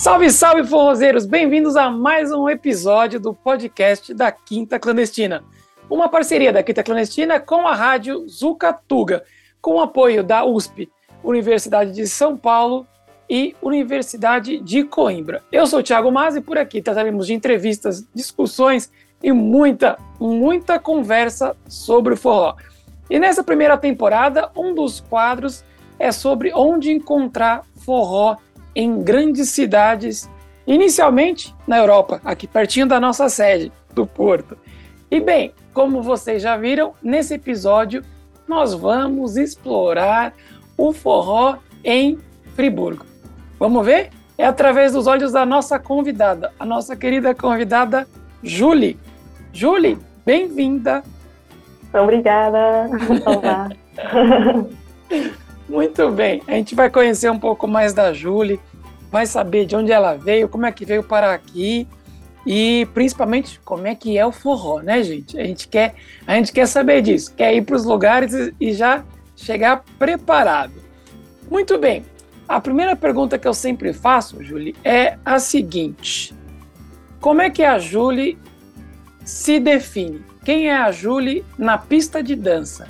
Salve, salve, forrozeiros! Bem-vindos a mais um episódio do podcast da Quinta Clandestina. Uma parceria da Quinta Clandestina com a rádio Zucatuga, com o apoio da USP, Universidade de São Paulo e Universidade de Coimbra. Eu sou o Thiago Mas e por aqui trataremos de entrevistas, discussões e muita, muita conversa sobre o forró. E nessa primeira temporada, um dos quadros é sobre onde encontrar forró em grandes cidades, inicialmente na Europa, aqui pertinho da nossa sede, do Porto. E bem, como vocês já viram, nesse episódio nós vamos explorar o forró em Friburgo. Vamos ver? É através dos olhos da nossa convidada, a nossa querida convidada Julie. Julie, bem-vinda. Obrigada. Olá. Muito bem, a gente vai conhecer um pouco mais da Julie, vai saber de onde ela veio, como é que veio para aqui e principalmente como é que é o forró, né, gente? A gente quer, a gente quer saber disso, quer ir para os lugares e já chegar preparado. Muito bem. A primeira pergunta que eu sempre faço, Julie, é a seguinte: Como é que a Julie se define? Quem é a Julie na pista de dança?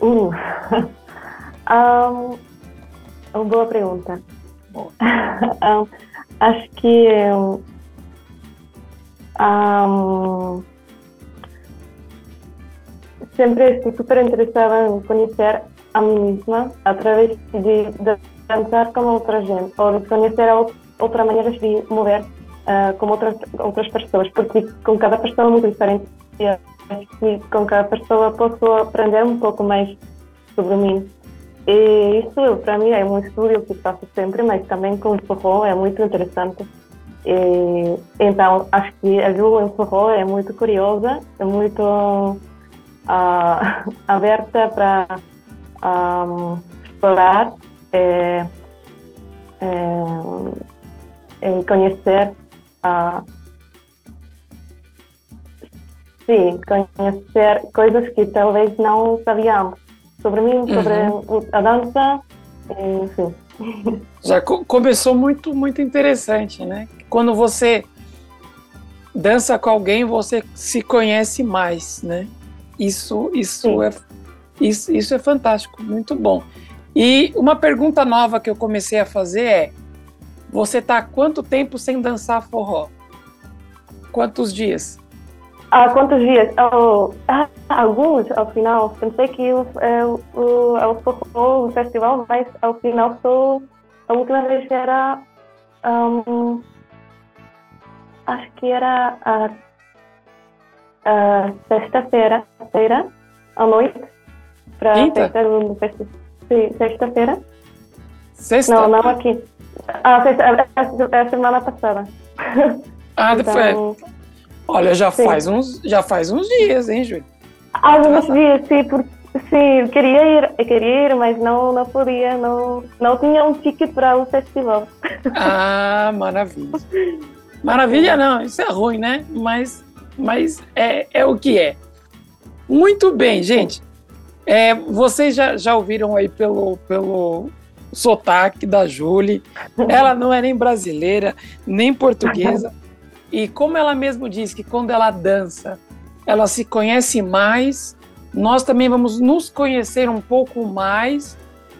Uh. um, uma boa pergunta. um, acho que um, sempre estou super interessada em conhecer a mim mesma através de, de dançar com outra gente ou de conhecer outras maneiras de mover uh, com outras, outras pessoas, porque com cada pessoa é muito diferente e com cada pessoa posso aprender um pouco mais sobre mim. E isso para mim é um estudo que faço sempre, mas também com o forró é muito interessante. E, então acho que a Ju em forró é muito curiosa, é muito uh, aberta para um, explorar e, e, e conhecer uh, sim, conhecer coisas que talvez não sabíamos sobre mim, sobre uhum. a dança, enfim. Já co começou muito, muito interessante, né? Quando você dança com alguém, você se conhece mais, né? Isso, isso, é, isso, isso é fantástico, muito bom. E uma pergunta nova que eu comecei a fazer é: você está quanto tempo sem dançar forró? Quantos dias? Há quantos dias? Oh, alguns, ao final. Pensei que eu, eu, eu, eu forró o festival, mas ao final sou. A última vez era. Um, acho que era a, a sexta-feira, feira, à noite, para a festa do festival. Sim, sexta-feira. Sexta? Não, não aqui. Ah, sexta, é, é a semana passada. Ah, então, Olha, já faz, uns, já faz uns dias, hein, Júlio? Alguns dias, sim, por, sim, eu queria ir, eu queria ir, mas não, não podia, não, não tinha um ticket para o festival. Ah, maravilha. Maravilha não, isso é ruim, né? Mas, mas é, é o que é. Muito bem, gente. É, vocês já, já ouviram aí pelo, pelo sotaque da Julie. Ela não é nem brasileira, nem portuguesa. E como ela mesmo diz que quando ela dança, ela se conhece mais, nós também vamos nos conhecer um pouco mais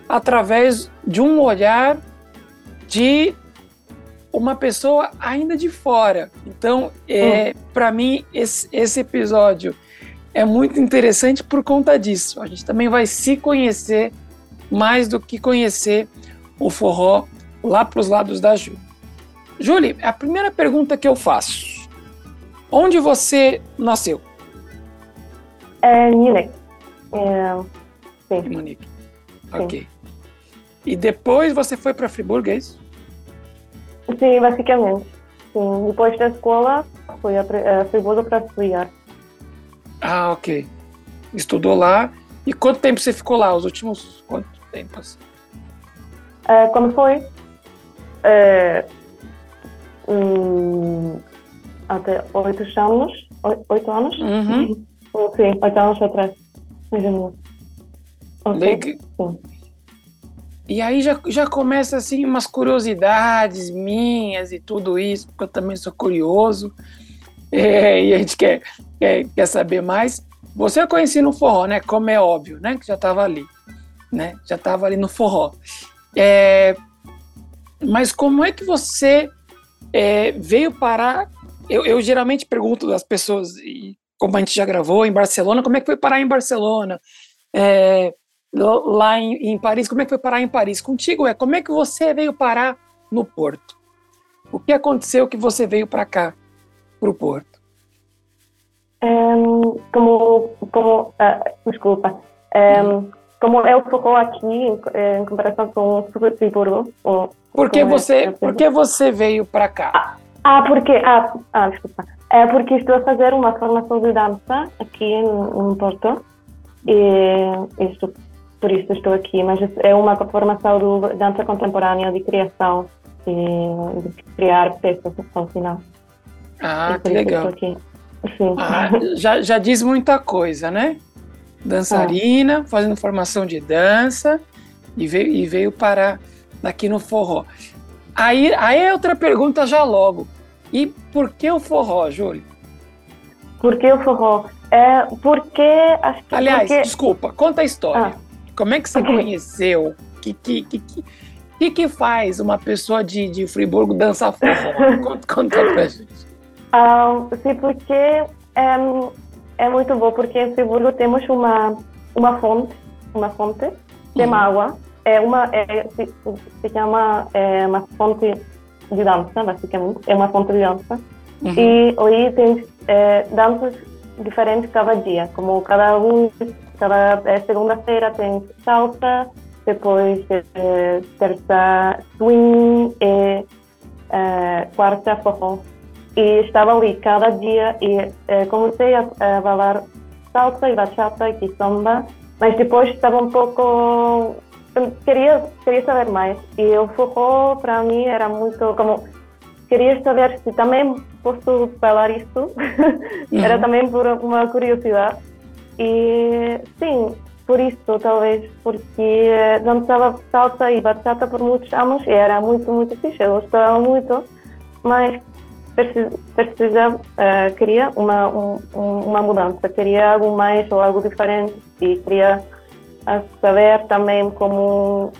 através de um olhar de uma pessoa ainda de fora. Então, é, hum. para mim, esse, esse episódio é muito interessante por conta disso. A gente também vai se conhecer mais do que conhecer o forró lá para os lados da Ju. Julie, a primeira pergunta que eu faço: onde você nasceu? É Munique. É, sim. Munique. Ok. E depois você foi para Friburgo, é isso? Sim, basicamente. Sim. Depois da escola, fui a, a Friburgo para estudar. Ah, ok. Estudou lá. E quanto tempo você ficou lá? Os últimos quanto tempos? É, quando foi? É, hum, até oito anos. Oito anos? Uhum. Sim, oito anos atrás. Okay. Sim. E aí já, já começa assim umas curiosidades minhas e tudo isso, porque eu também sou curioso. É, e a gente quer, quer, quer saber mais. Você eu conheci no forró, né? Como é óbvio, né? Que já estava ali, né? Já estava ali no forró. É, mas como é que você é, veio parar? Eu, eu geralmente pergunto das pessoas, como a gente já gravou em Barcelona, como é que foi parar em Barcelona? É, lá em, em, Paris, como é que foi parar em Paris? Contigo é, como é que você veio parar no Porto? O que aconteceu que você veio para cá, para o Porto? Um, como, como uh, desculpa, um, como eu foco aqui em, em, comparação com o Friburgo. Por que você, é, por que você veio para cá? Ah, ah, porque, ah, ah, desculpa, é porque estou a fazer uma formação de dança aqui em, em Porto e estou por isso estou aqui, mas é uma formação de dança contemporânea, de criação e de criar peças no final. Ah, que legal. Ah, já, já diz muita coisa, né? Dançarina, ah. fazendo formação de dança e veio, e veio parar aqui no forró. Aí, aí é outra pergunta já logo. E por que o forró, Júlio? Por que o forró? É porque. Acho que Aliás, porque... desculpa, conta a história. Ah. Como é que você conheceu? O que, que, que, que, que faz uma pessoa de, de Friburgo dançar forró? conta, conta pra gente. Um, sim, porque é, é muito bom, porque em Friburgo temos uma, uma fonte, uma fonte de uhum. água. É uma, é, se, se chama é uma fonte de dança, basicamente. É uma fonte de dança. Uhum. E aí tem é, danças diferentes cada dia, como cada um cada é, segunda-feira tem salsa, depois é, terça swing e é, quarta forró. E estava ali cada dia e é, comecei a, a falar salsa e bachata e kizomba, mas depois estava um pouco queria queria saber mais. E o forró para mim era muito como queria saber se também posso falar isso. Uhum. era também por uma curiosidade. E sim, por isso, talvez, porque dançava salsa e bachata por muitos anos e era muito, muito fixe, eu gostava muito, mas precisava, uh, queria uma, um, uma mudança, queria algo mais ou algo diferente e queria saber também como,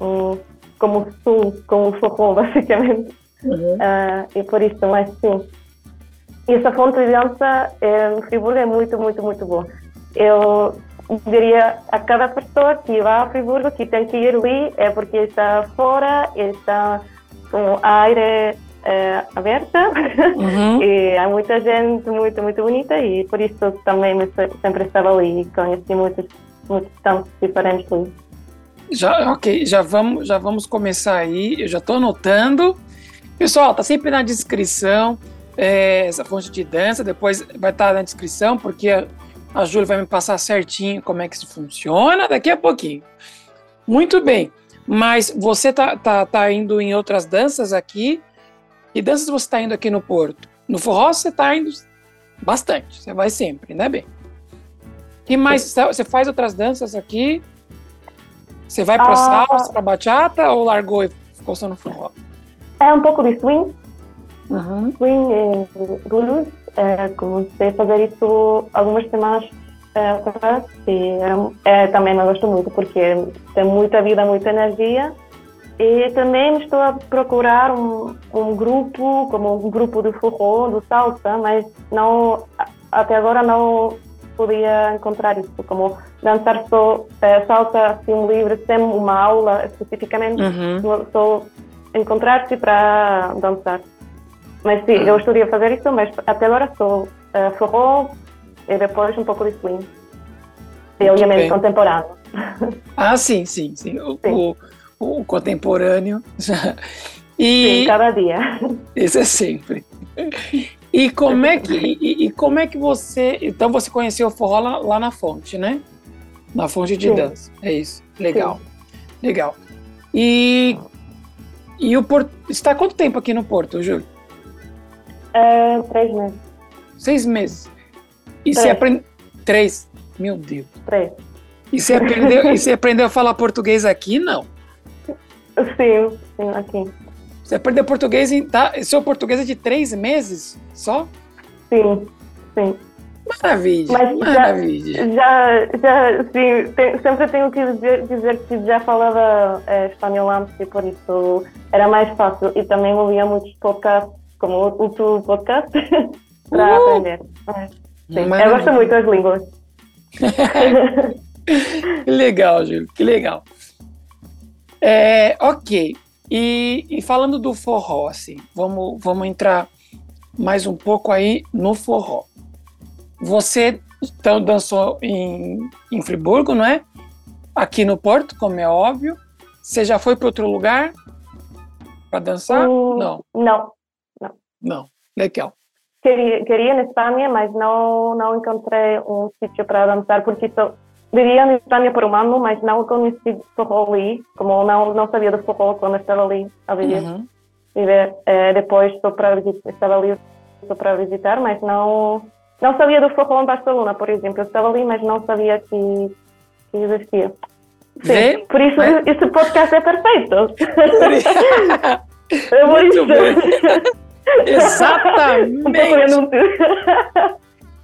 um, como sou, como forró, basicamente. Uhum. Uh, e por isso, mas sim. E essa fonte de dança é, no Friburgo é muito, muito, muito boa eu diria a cada pessoa que vai a Friburgo que tem que ir ali é porque está fora, está com aire é, aberta uhum. e há muita gente muito, muito bonita e por isso também sempre estava ali e conheci muitos, muitos tantos diferentes ali. Já, ok, já vamos, já vamos começar aí, eu já estou anotando. Pessoal, tá sempre na descrição é, essa fonte de dança, depois vai estar tá na descrição, porque a Júlia vai me passar certinho como é que isso funciona daqui a pouquinho. Muito bem. Mas você tá, tá, tá indo em outras danças aqui. Que danças você está indo aqui no Porto? No forró você está indo bastante. Você vai sempre, né, bem? E mais, você faz outras danças aqui? Você vai para ah, salsa, para bachata ou largou e ficou só no forró? É um pouco de swing. Uhum. Swing e blues é, comecei a fazer isso algumas semanas é, atrás e era, é, também me gosto muito porque tem muita vida, muita energia e também estou a procurar um, um grupo, como um grupo de forró, do salsa, mas não, até agora não podia encontrar isso, como dançar só é, salsa assim livre, sem uma aula especificamente, uhum. só encontrar-se para dançar. Mas sim, eu estudei a fazer isso, mas até agora sou uh, forró e depois um pouco de swing. E obviamente contemporâneo. Ah, sim, sim, sim. O, sim. o, o contemporâneo. E, sim, cada dia. Isso é sempre. E como é que, e, e, como é que você. Então você conheceu o forró lá, lá na fonte, né? Na fonte de sim. dança. É isso. Legal. Sim. Legal. E, e o Porto. Está quanto tempo aqui no Porto, Júlio? É, três meses. Seis meses. E Três. você aprendeu. Três? Meu Deus. Três. E você, aprendeu, e você aprendeu a falar português aqui? Não. Sim, sim, aqui. Você aprendeu português em. Tá, seu português é de três meses só? Sim, sim. Maravilha, Mas maravilha. Já, já, sim, tem, sempre tenho que dizer, dizer que já falava é, espanhol antes e por isso era mais fácil. E também ouvia muitos podcasts, como o, o teu podcast, para Uh! aprender. É, Sim, eu Maravilha. gosto muito das línguas. Que legal, Júlio, que legal. É, ok. E, e falando do forró, assim, vamos, vamos entrar mais um pouco aí no forró. Você então, dançou em, em Friburgo, não é? Aqui no Porto, como é óbvio. Você já foi para outro lugar para dançar? Hum, Não, Não, não. Legal. queria, queria na Espanha, mas não, não encontrei um sítio para dançar, porque só, vivia na Espanha por um ano, mas não conheci forró ali, como não, não sabia do forró quando estava ali a viver. Uhum. viver. Eh, depois só para estava ali só para visitar, mas não, não sabia do forró em Barcelona, por exemplo. Eu estava ali, mas não sabia que, que existia. Sim, Vê? por isso É. esse podcast é perfeito. É por Muito isso. bem. Exatamente.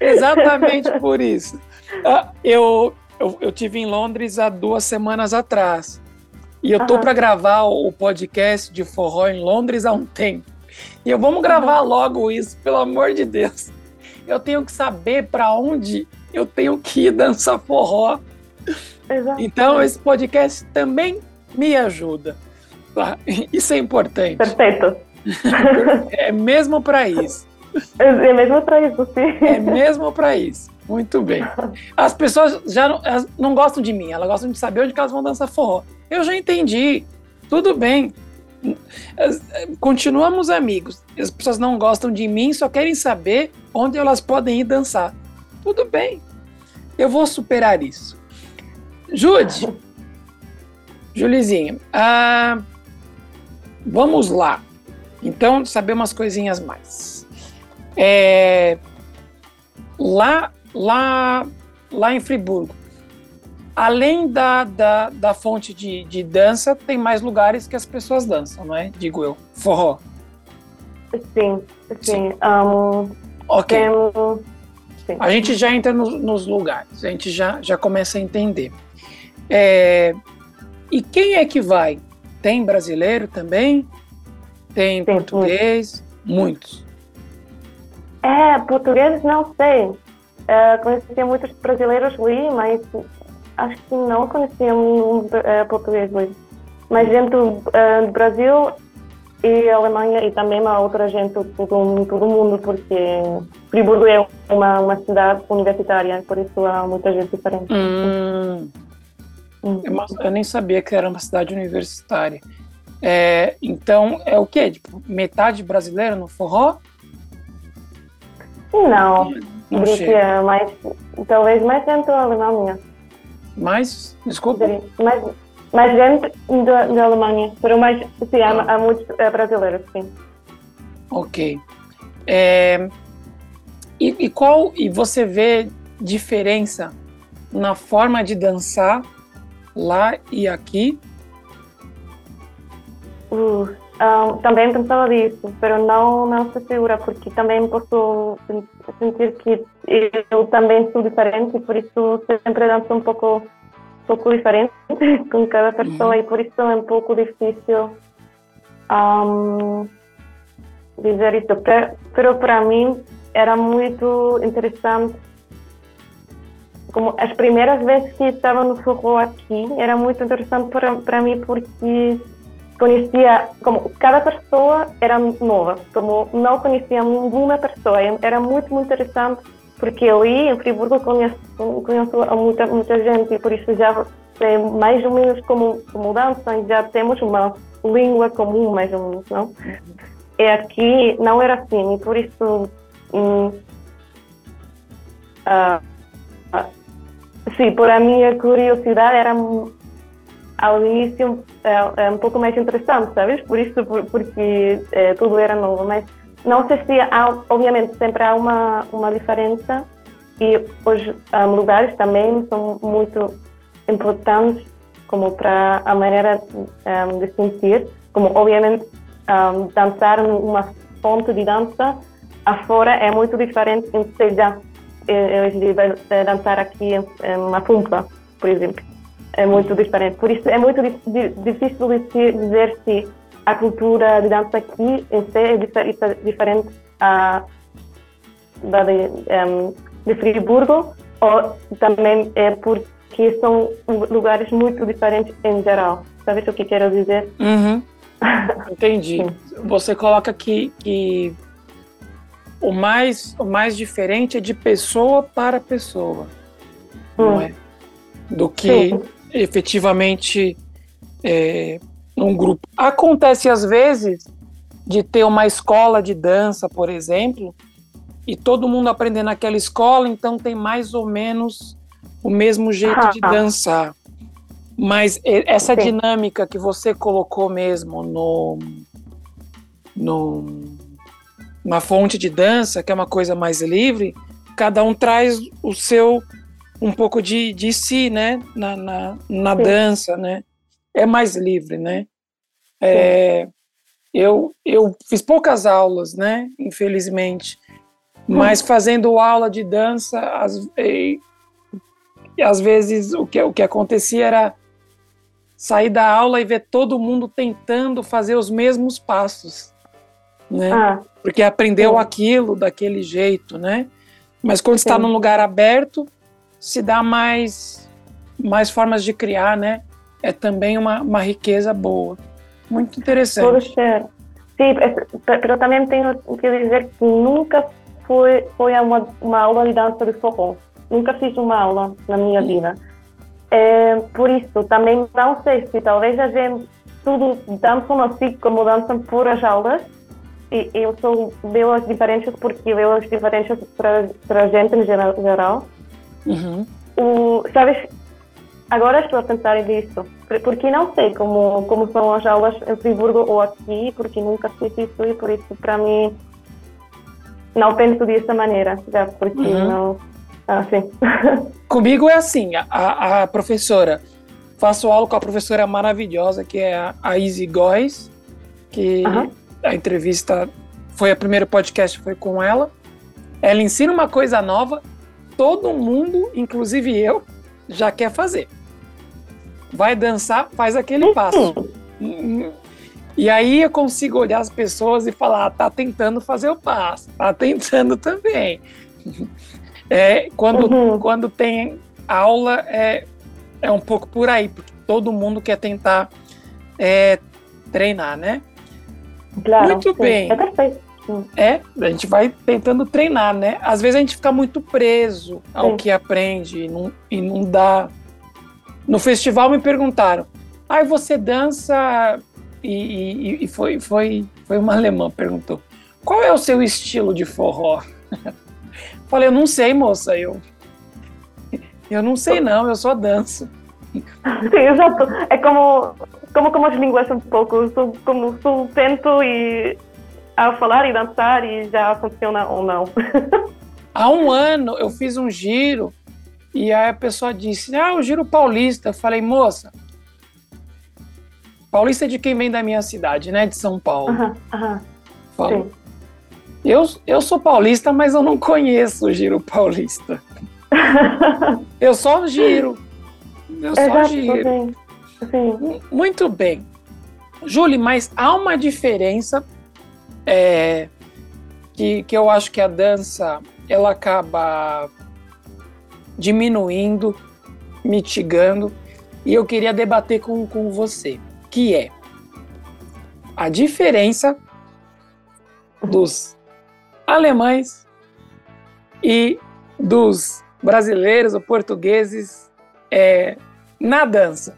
Exatamente por isso. Ah, eu, eu, eu tive em Londres há duas semanas atrás. E eu tô Aham. para gravar o podcast de forró em Londres há um tempo. E eu vamos gravar logo isso, pelo amor de Deus. Eu tenho que saber para onde eu tenho que ir dançar forró. Exato. Então esse podcast também me ajuda. tá? Isso é importante. Perfeito. É mesmo para isso. É mesmo para isso, sim. É mesmo para isso. Muito bem. As pessoas já não, não gostam de mim, elas gostam de saber onde elas vão dançar forró. Eu já entendi. Tudo bem. Continuamos amigos. As pessoas não gostam de mim, só querem saber onde elas podem ir dançar. Tudo bem. Eu vou superar isso. Jude, Julizinha, ah, vamos lá. Então, saber umas coisinhas mais. É, lá, lá, lá em Friburgo, além da, da, da fonte de, de dança, tem mais lugares que as pessoas dançam, não é? Digo eu. Forró. Sim, sim. Um, Ok. temos. Sim. A gente já entra nos, nos lugares, a gente já, já começa a entender. É, e quem é que vai? Tem brasileiro também? Tem Tem, português? Muitos. É, português não sei. É, conhecia muitos brasileiros ali, mas acho que não conhecia nenhum é, português ali. Mas gente do, é, do Brasil e Alemanha e também uma outra gente do todo, todo mundo, porque Friburgo é uma, uma cidade universitária, por isso há muita gente diferente. Hum, Hum. eu, eu nem sabia que era uma cidade universitária. É, então, é o quê? Tipo, metade brasileira no forró? Não, Não é mais, talvez mais gente da Alemanha. Mas, desculpa. Mais, mais gente da, da Alemanha, mas mais, sim, há, há muitos é, brasileiros, sim. Ok. É, e, e qual e você vê diferença na forma de dançar lá e aqui? Uh, ah, também pensava disso, mas não, não estou segura, porque também posso sen- sentir que eu também sou diferente por isso sempre danço um pouco, um pouco diferente com cada pessoa e por isso é um pouco difícil ahm, dizer isso. Mas para mim era muito interessante como as primeiras vezes que estava no forró aqui era muito interessante para, para mim porque conhecia como cada pessoa era nova como não conhecia nenhuma pessoa. Era muito muito interessante porque ali em Friburgo conheço conheço muita muita gente e por isso já sei mais ou menos como como dançam já temos uma língua comum mais ou menos não? E aqui não era assim e por isso hum, ah, ah, Sim, por a minha curiosidade era ao início é, é um pouco mais interessante, sabes? Por isso, por, porque é, tudo era novo, mas não sei se há, obviamente sempre há uma uma diferença e os um, lugares também são muito importantes como para a maneira um, de sentir, como obviamente um, dançar numa fonte de dança afora é muito diferente em seja eles de dançar aqui em uma tumba, por exemplo. É muito diferente. Por isso é muito difícil dizer se a cultura de dança aqui em si é diferente a da de, um, de Friburgo ou também é porque são lugares muito diferentes em geral. Sabes o que quero dizer? Uhum. Entendi. Você coloca que, que o mais, o mais diferente é de pessoa para pessoa, hum. não é? Do que Sim. Efetivamente é, um grupo. Acontece às vezes de ter uma escola de dança, por exemplo, e todo mundo aprendendo naquela escola, então tem mais ou menos o mesmo jeito de dançar. Mas essa Sim. dinâmica que você colocou mesmo no, no, na fonte de dança, que é uma coisa mais livre, cada um traz o seu um pouco de, de si, né, na, na, na dança, né, é mais livre, né. É, eu, eu fiz poucas aulas, né, infelizmente, mas fazendo aula de dança, às, e, às vezes o que, o que acontecia era sair da aula e ver todo mundo tentando fazer os mesmos passos, né? Ah, Porque aprendeu sim. aquilo daquele jeito, né? Mas quando está num lugar aberto, se dá mais mais formas de criar, né? É também uma, uma riqueza boa. Muito interessante. Ser. Sim, mas também tenho que dizer que nunca foi, foi uma, uma aula de dança de forró. Nunca fiz uma aula na minha vida. É, por isso, também não sei se talvez a gente tudo dançam assim como dançam por as aulas. E eu sou vejo as diferenças porque as diferenças para, para a gente em geral. Uhum. O, sabes, agora estou a pensar nisso, porque não sei como, como são as aulas em Friburgo ou aqui, porque nunca fiz isso e por isso para mim não penso dessa maneira, já, porque uhum. não assim. Comigo é assim, a, a, professora, faço aula com a professora maravilhosa, que é a, a Izzy Góes, que uhum. a entrevista foi a primeira podcast foi com ela. Ela ensina uma coisa nova, todo mundo, inclusive eu, já quer fazer. Vai dançar, faz aquele uhum. passo. E aí eu consigo olhar as pessoas e falar, ah, tá tentando fazer o passo, tá tentando também. É, quando, uhum. quando tem aula, é, é um pouco por aí, porque todo mundo quer tentar é, treinar, né? Claro, muito sim. bem. É perfeito. É, a gente vai tentando treinar, né? Às vezes a gente fica muito preso ao sim. que aprende e não, e não dá. No festival me perguntaram, aí ah, você dança e, e, e, foi, foi, foi uma alemã perguntou, qual é o seu estilo de forró? Falei, eu não sei, moça, eu. Eu não sei, não, eu só danço. Sim, exato. É como, como, como as línguas um pouco. Sou, como sou tento e a falar e dançar e já funciona ou não. Há um ano eu fiz um giro e aí a pessoa disse: Ah, o giro paulista. Eu falei, moça, paulista é de quem vem da minha cidade, né? De São Paulo. Sim. Eu, eu sou paulista, mas eu não conheço o giro paulista. eu só giro. Eu só giro. Sim. Sim. Muito bem. Julie, mas há uma diferença é, que, que eu acho que a dança ela acaba diminuindo, mitigando, e eu queria debater com, com você, que é a diferença dos alemães e dos brasileiros ou portugueses é, na dança.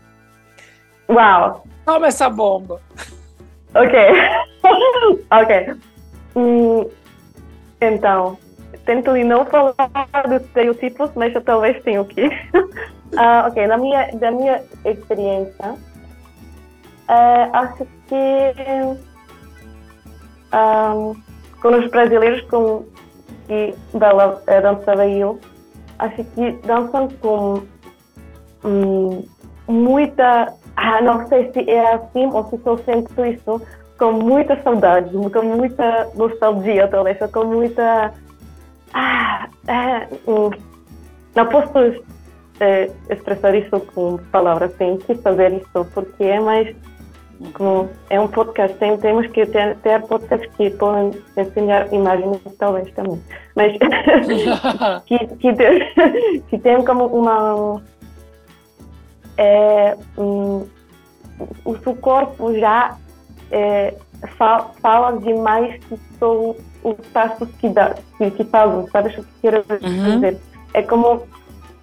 Uau! Toma essa bomba. Ok. ok. Hum, então, tento não falar dos estereotipos, mas eu talvez tenha que. uh, ok, na minha, da minha experiência, uh, acho que um, com os brasileiros com que Bela dançava eu, acho que dançam com hum, muita. Ah, não sei se é assim ou se estou sendo isso com muita saudade, com muita nostalgia, talvez, com muita. Ah, é, não posso é, expressar isso com palavras, tenho que fazer isso porque é mais. Como é um podcast, tem, temos que ter, ter podcasts que podem ensinar imagens, talvez também, mas que, que, que tem como uma. É, um, o seu corpo já é, fa fala demais que são os passos que, dá, que, que fazem, sabes o que quero uhum. dizer? É como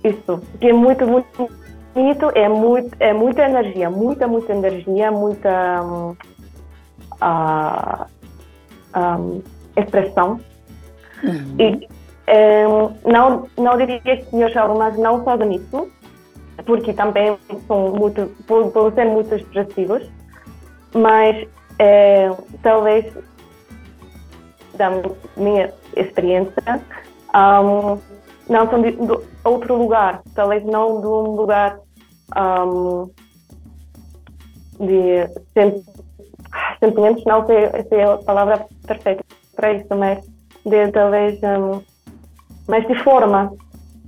isso, que é muito, muito bonito, é, muito, é muita energia, muita, muita energia, muita um, uh, um, expressão. Uhum. E um, não, não diria que os alunos não fazem isso, porque também são muito, podem ser muito expressivos, mas é, talvez da minha experiência um, não são de, de, outro lugar, talvez não de um lugar um, de sentimentos, não sei se é a palavra perfeita para isso, mas de talvez um, mais de forma,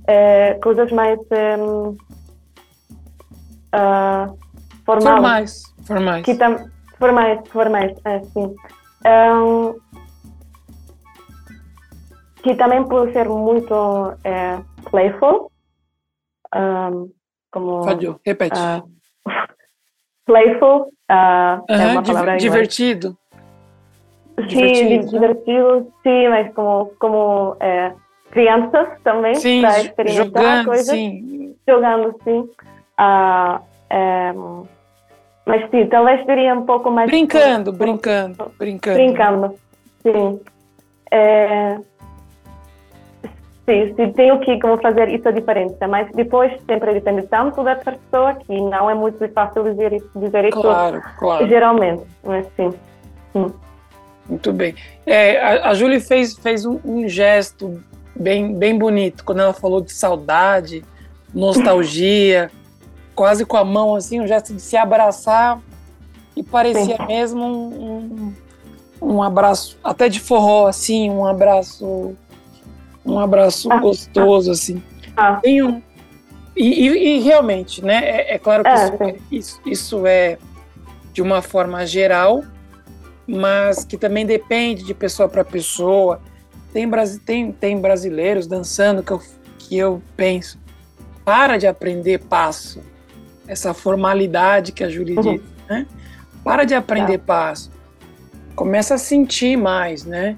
é, coisas mais um, uh, formais. Formais. Que tam, formais, formais, é, sim. Um, que também pode ser muito é, playful, um, como... Falhou, repete. Uh, playful, uh, é uma palavra divertido. Sim, divertido, divertido, sim, mas como, como é, crianças também, para experimentar jogando, coisas. Sim. Jogando, sim. Uh, é, mas sim, talvez seria um pouco mais. Brincando, brincando, brincando. Brincando, sim. É, sim, sim, tenho que como fazer isso a diferença, mas depois sempre depende tanto da pessoa que não é muito fácil dizer dizer isso claro, claro. geralmente, mas sim. sim. Muito bem. É, a, a Júlia fez, fez um, um gesto bem, bem bonito quando ela falou de saudade, nostalgia quase com a mão assim, um gesto de se abraçar e parecia Sim. mesmo um, um, um, abraço, até de forró, assim, um abraço, um abraço ah, gostoso, assim. Ah. Tem um, e, e, e, realmente, né, é, é claro que é, isso, isso, isso é de uma forma geral, mas que também depende de pessoa para pessoa. Tem, tem, tem brasileiros dançando que eu, que eu penso, para de aprender passo essa formalidade que a Júlia uhum. disse, né? Para de aprender tá. passo. Começa a sentir mais, né?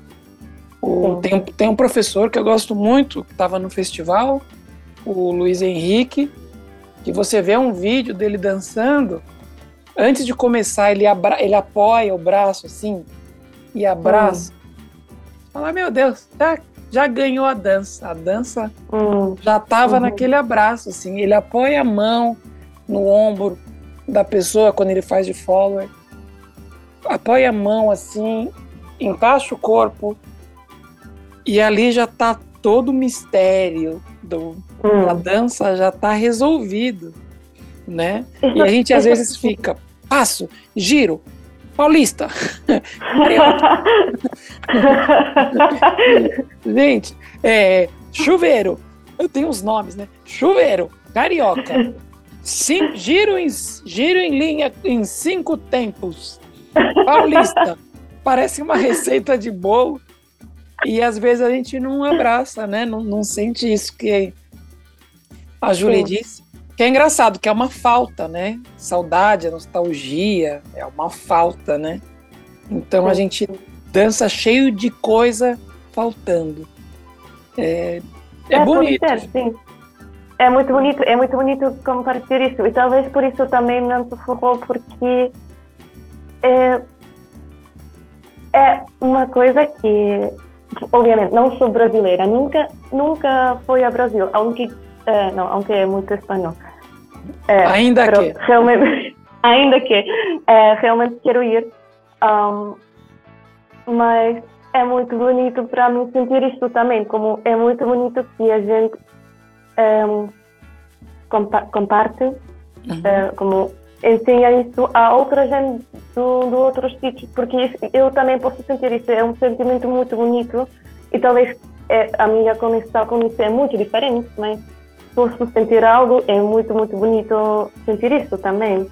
O, tem, tem um professor que eu gosto muito, que estava no festival, o Luiz Henrique, que você vê um vídeo dele dançando, antes de começar, ele, abra, ele apoia o braço assim e abraça. Uhum. Fala, meu Deus, já, já ganhou a dança. A dança uhum. já estava uhum. naquele abraço, assim. Ele apoia a mão, no ombro da pessoa quando ele faz de follower. Apoia a mão assim, encaixa o corpo e ali já tá todo o mistério do, hum. da dança já tá resolvido, né? E a gente às vezes fica passo, giro, paulista, gente, é, chuveiro, eu tenho os nomes, né? Chuveiro, carioca, Sim, giro, em, giro em linha em cinco tempos. Paulista. Parece uma receita de bolo. E às vezes a gente não abraça, né? Não, não sente isso que a Júlia disse. Que é engraçado, que é uma falta, né? Saudade, nostalgia, é uma falta, né? Então a gente dança cheio de coisa faltando. É, é, é bonito. Ser, sim. É muito bonito, é muito bonito compartilhar isso. E talvez por isso também não se falou, porque é, é uma coisa que, obviamente, não sou brasileira, nunca, nunca fui ao Brasil, aunque, é, não, aunque é muito espanhol. É, ainda que. Realmente, ainda que, é, realmente quero ir. Um, mas é muito bonito para mim sentir isto também, como é muito bonito que a gente um, compa comparte uhum. uh, como ensina isso a outra gente do, do outros sítios, porque isso, eu também posso sentir isso, é um sentimento muito bonito e talvez é, a minha conexão com isso é muito diferente, mas posso sentir algo, é muito, muito bonito sentir isso também.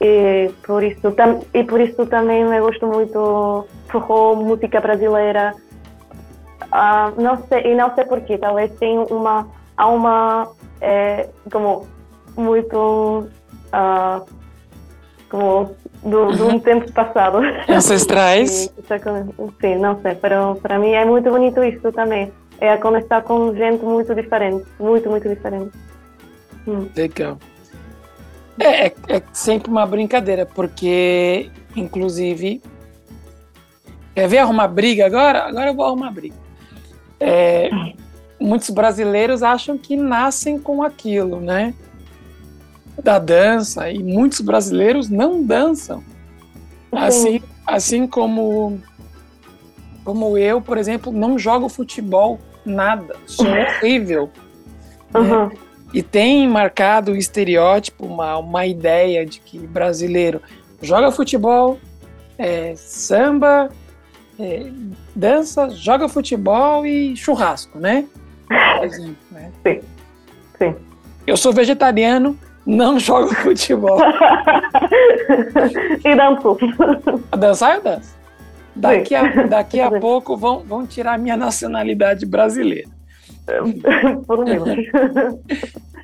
E por isso, tam, e por isso também eu gosto muito forró, música brasileira. Ah, não sei, e não sei porquê, talvez tenha uma, há uma, é, como, muito, ah, como, do, de um tempo passado. Ancestrais? Sim, não sei, para, para mim é muito bonito isso também. É conectar com gente muito diferente, muito, muito diferente. Hum. Legal. É, é, é, sempre uma brincadeira, porque, inclusive, quer ver arrumar briga agora? Agora eu vou arrumar briga. É, muitos brasileiros acham que nascem com aquilo, né? Da dança, e muitos brasileiros não dançam. Assim, assim como, como eu, por exemplo, não jogo futebol, nada, sou horrível. Uhum. Né? E tem marcado o estereótipo, uma, uma ideia de que brasileiro joga futebol, é, samba, é, dança, joga futebol e churrasco, né? Por exemplo, né? Sim, sim. Eu sou vegetariano, não jogo futebol. e danço. Dançar eu danço. Daqui a, daqui a pouco vão, vão tirar a minha nacionalidade brasileira. Por um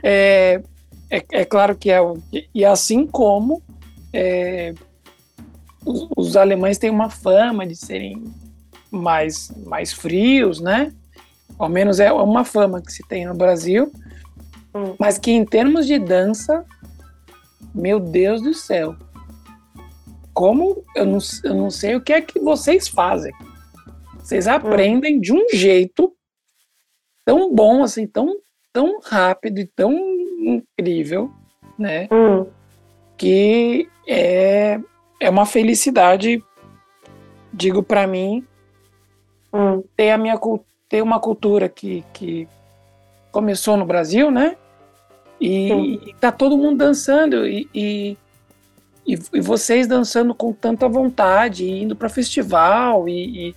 é, é, é, claro que é. E assim como é, os, os, alemães têm uma fama de serem mais, mais frios, né? Ao menos é uma fama que se tem no Brasil. Hum. Mas que em termos de dança, meu Deus do céu. Como eu não, eu não sei o que é que vocês fazem. Vocês hum. aprendem de um jeito tão bom, assim, tão, tão rápido e tão incrível, né? Hum. Que é, é uma felicidade, digo para mim, hum. ter a minha ter uma cultura que, que começou no Brasil, né? E, e tá todo mundo dançando e, e, e, vocês dançando com tanta vontade, indo para festival e,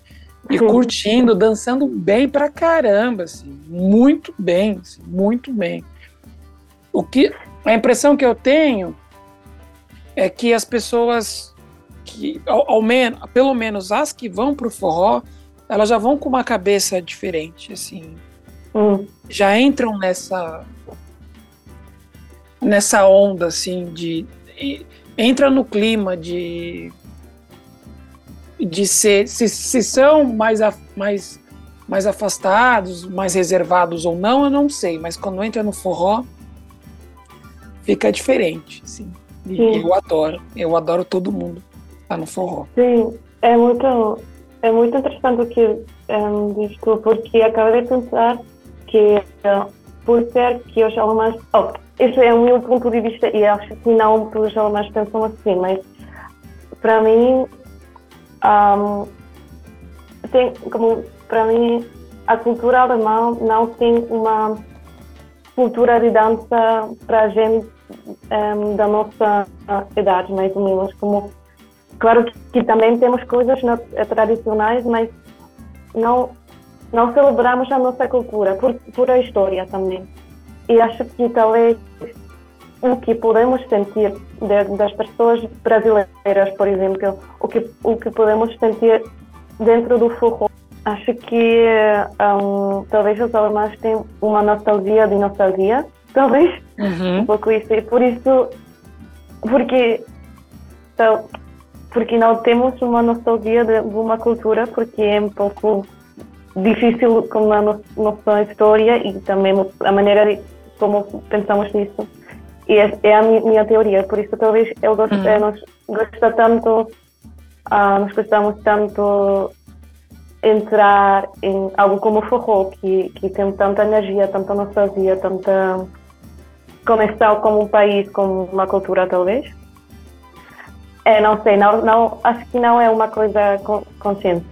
e curtindo, dançando bem pra caramba, assim, muito bem, assim, muito bem. O que a impressão que eu tenho é que as pessoas que ao, ao menos, pelo menos as que vão pro forró, elas já vão com uma cabeça diferente, assim. Hum. Já entram nessa nessa onda assim de entra no clima de de ser se, se são mais, mais, mais afastados, mais reservados ou não, eu não sei, mas quando entra no forró fica diferente, assim. E eu adoro, eu adoro todo mundo tá no forró. Sim, é muito, é muito interessante o que um, diz tu, porque acabei de pensar que uh, por ser que os alemães, oh, esse é o meu ponto de vista e acho que não todos os alemães pensam assim, mas para mim um, tem, como para mim, a cultura alemã não tem uma cultura de dança para a gente um, da nossa idade, mais ou menos. Como, claro que, também temos coisas na, tradicionais, mas não, não celebramos a nossa cultura, por, por a história também. E acho que talvez o que podemos sentir de, das pessoas brasileiras, por exemplo, o que, o que podemos sentir dentro do forró. Acho que um, talvez os alemães tenham uma nostalgia de nostalgia, talvez, uhum. um pouco isso. E por isso, porque, então, porque não temos uma nostalgia de, uma cultura, porque é um pouco difícil com a nossa história e também a maneira como pensamos nisso. E é, é a minha teoria, por isso talvez eu gosto, uhum. nós gosta tanto, ah, nós gostamos tanto entrar em algo como o forró, que, que tem tanta energia, tanta nostalgia, tanta conexão com um país, com uma cultura talvez. É, não sei, não, não, acho que não é uma coisa consciente.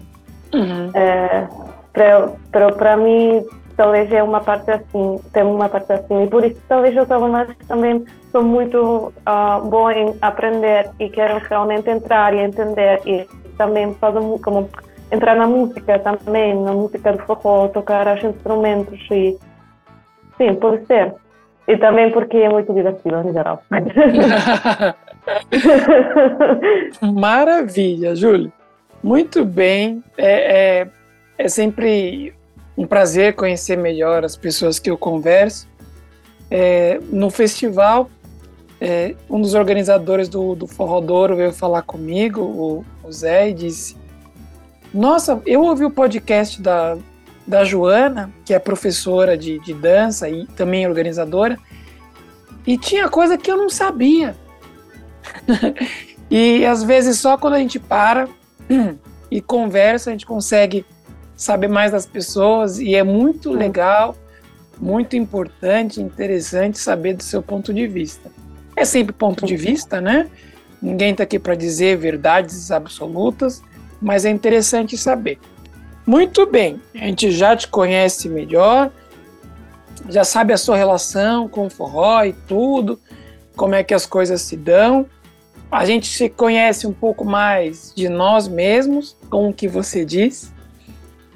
Uhum. É, para mim, talvez é uma parte assim, tem uma parte assim, e por isso talvez eu também sou muito uh, bom em aprender e quero realmente entrar e entender e também fazer como entrar na música também, na música do forró, tocar os instrumentos e sim, pode ser. E também porque é muito divertido em geral. Maravilha, Júlio. Muito bem. É, é, é sempre um prazer conhecer melhor as pessoas que eu converso. É, no festival, é, um dos organizadores do, do Forrodouro veio falar comigo, o, o Zé, e disse: Nossa, eu ouvi o podcast da, da Joana, que é professora de, de dança e também organizadora, e tinha coisa que eu não sabia. e às vezes só quando a gente para e conversa, a gente consegue saber mais das pessoas e é muito legal, muito importante, interessante saber do seu ponto de vista. É sempre ponto de vista, né? Ninguém está aqui para dizer verdades absolutas, mas é interessante saber. Muito bem, a gente já te conhece melhor, já sabe a sua relação com o forró e tudo, como é que as coisas se dão. A gente se conhece um pouco mais de nós mesmos, com o que você diz.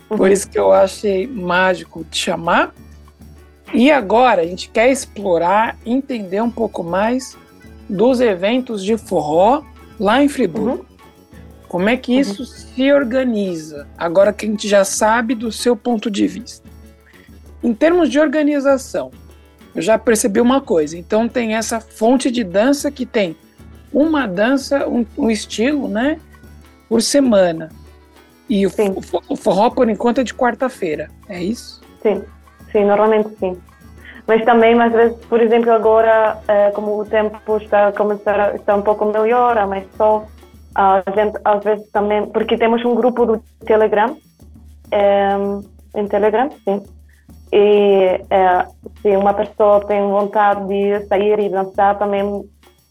Por uhum. isso que eu achei mágico te chamar. E agora a gente quer explorar, entender um pouco mais dos eventos de forró lá em Friburgo. Uhum. Como é que uhum. isso se organiza? Agora que a gente já sabe do seu ponto de vista. Em termos de organização, eu já percebi uma coisa. Então tem essa fonte de dança que tem uma dança, um, um estilo, né, por semana. E o, o, forró, por enquanto, é de quarta-feira, é isso? Sim, sim, normalmente sim. Mas também, às vezes, por exemplo, agora, eh, como o tempo está a começar, está um pouco melhor, mais sol, a gente, às vezes também, porque temos um grupo do Telegram, é, em Telegram, sim, e é, se uma pessoa tem vontade de sair e dançar, também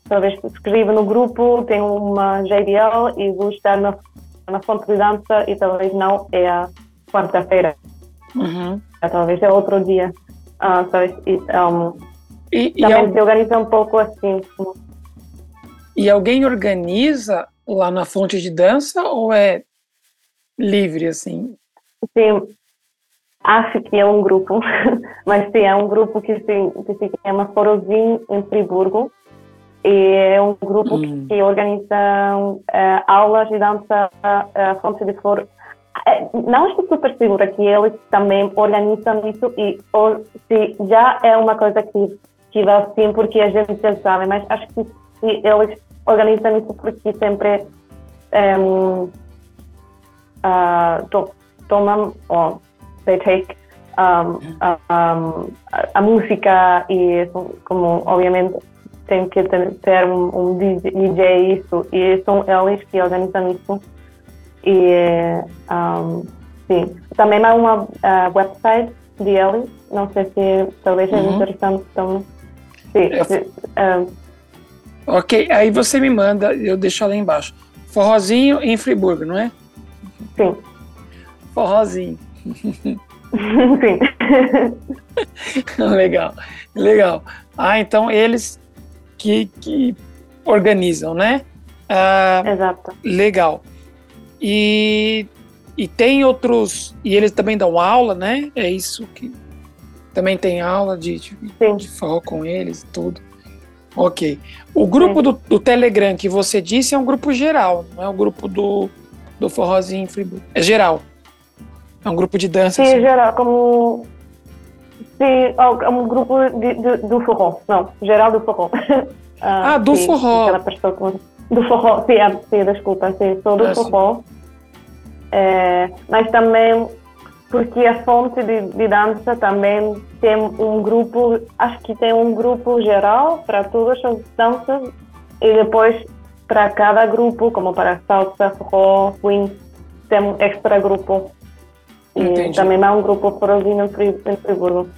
talvez escreva no grupo, tem uma JBL e vou estar na, na fonte de dança e talvez não é a quarta-feira. Uhum. É, talvez é outro dia. Uh, talvez, um, e, e também se organiza um pouco assim. E alguém organiza lá na fonte de dança ou é livre assim? Sim, acho que é um grupo, mas sim, é um grupo que se, que se chama Forozinho em Friburgo e é um grupo hum. que organiza uh, aulas de dança uh, fonte de for uh, não estou super segura que eles também organizam isso e ou se já é uma coisa que vai assim porque a gente já sabe, mas acho que se eles organizam isso porque sempre um, uh, to, tomam oh, they take um, um, a, a, música e como obviamente tem que ter, um, um, DJ isso e são eles que organizam isso e um, sim também há uma uh, website deles não sei se talvez é uhum. interessante também sim, é. um, ok aí você me manda eu deixo lá embaixo forrozinho em Friburgo não é sim forrozinho Sim. legal, legal. Ah, então eles que, que organizam, né? Ah, Exato. Legal. E, e tem outros. E eles também dão aula, né? É isso que. Também tem aula de, de, de forró com eles e tudo. Ok. O grupo do, do, Telegram que você disse é um grupo geral, não é o grupo do, do Forrozinho em Friburgo. É geral. É um grupo de dança? Sim, assim. geral, como. Sim, é um grupo de, de, do forró. Não, geral do forró. ah, ah, do sim, forró. Com... Do forró, sim, é, sim, desculpa, sim, sou do ah, forró. É, mas também porque a fonte de, de, dança também tem um grupo, acho que tem um grupo geral para todas as danças e depois para cada grupo, como para salsa, forró, swing, tem um extra grupo e também há um grupo próximo em Friburgo.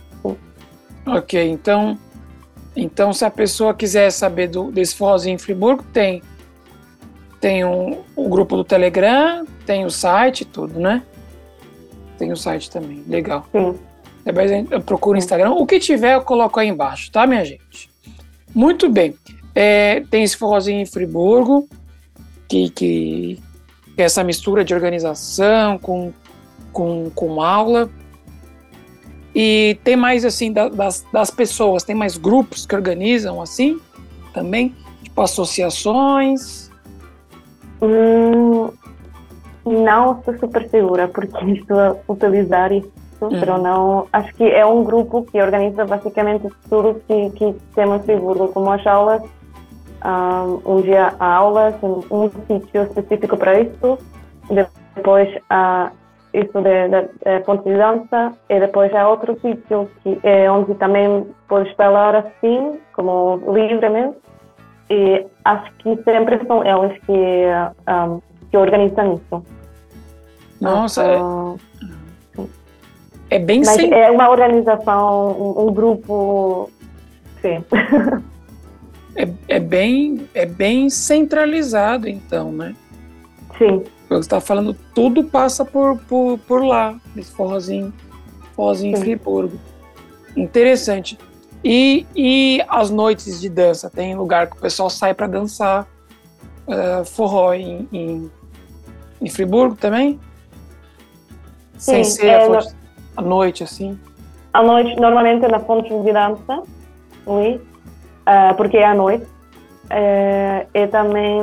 Ok, então, então se a pessoa quiser saber do, desse forrozinho em Friburgo, tem tem um, o grupo do Telegram, tem o site tudo, né? Tem o site também, legal. Sim. Depois eu procuro no Instagram. O que tiver, eu coloco aí embaixo, tá, minha gente? Muito bem. É, tem esse forrozinho em Friburgo, que, que, que é essa mistura de organização com, com, com aula. E tem mais, assim, da, das, das pessoas, tem mais grupos que organizam, assim, também? Tipo, associações? Hum, não estou super segura, porque estou a utilizar isso, uhum. não. Acho que é um grupo que organiza basicamente tudo que, que temos em como as aulas. Um, um dia aulas, um, um sítio específico para isso, depois há isso de, de ponto de dança, e depois há outro sítio que é onde também podes falar assim, como livremente, e acho que sempre são eles que, um, que organizam isso. Nossa, é, é bem Mas sem... é uma organização, um, um grupo. Sim. é, é, bem, é bem centralizado, então, né? Sim. Você está falando, tudo passa por, por, por lá, esse forrozinho, forrozinho em Friburgo. Interessante. E, e as noites de dança? Tem lugar que o pessoal sai para dançar uh, forró em, em, em Friburgo também? Sem ser é, fonte, à noite, assim? À noite, normalmente é na fonte de dança, oui, uh, porque é à noite. Uh, e também,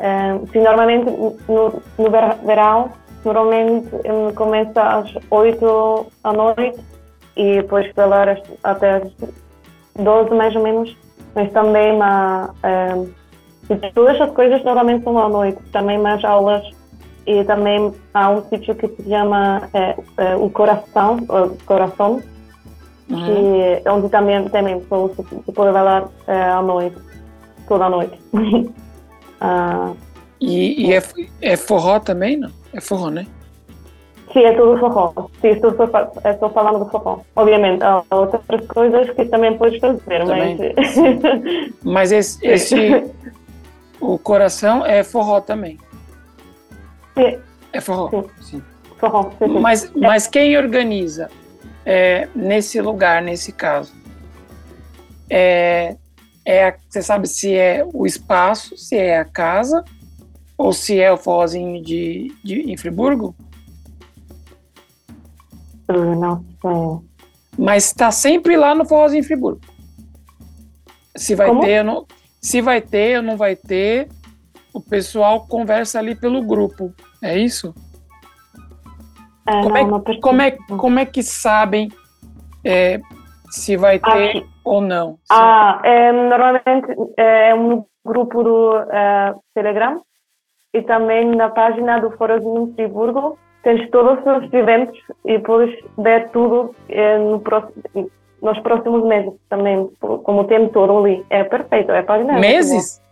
uh, sim, normalmente no, no verão, normalmente um, começa às 8 da noite e depois pelar até às 12 mais ou menos, mas também há, todas as coisas normalmente são à noite, também mais aulas e também há um sítio que se chama é, é, o Coração, o Coração uhum. que, onde também, também se, se pode falar é, à noite, toda a noite. ah, e, e é, é forró também, não? É forró, né? Sim, é tudo forró. Sim, estou, estou falando do forró. Obviamente, há outras coisas que também podes fazer, também, mas... mas esse, esse o coração é forró também. Sim. É forró. Sim. sim. Forró, sim, sim. Mas, mas quem organiza é, nesse lugar, nesse caso? É, é, você sabe se é o espaço, se é a casa, ou se é o forrozinho de, de, em Friburgo? Eu não sei. Mas está sempre lá no forrozinho em Friburgo. Se vai Como? ter, não, se vai ter ou não vai ter, o pessoal conversa ali pelo grupo, é isso? É, como, não, é, como, é, como é que sabem é, se vai ter Aqui. Ou não? Ah, é, normalmente é um grupo do uh, Telegram e também na página do Forozinho de Friburgo tens todos os eventos e podes ver tudo é, no próximo, nos próximos meses também, como o tempo todo ali. É perfeito, é página. Meses?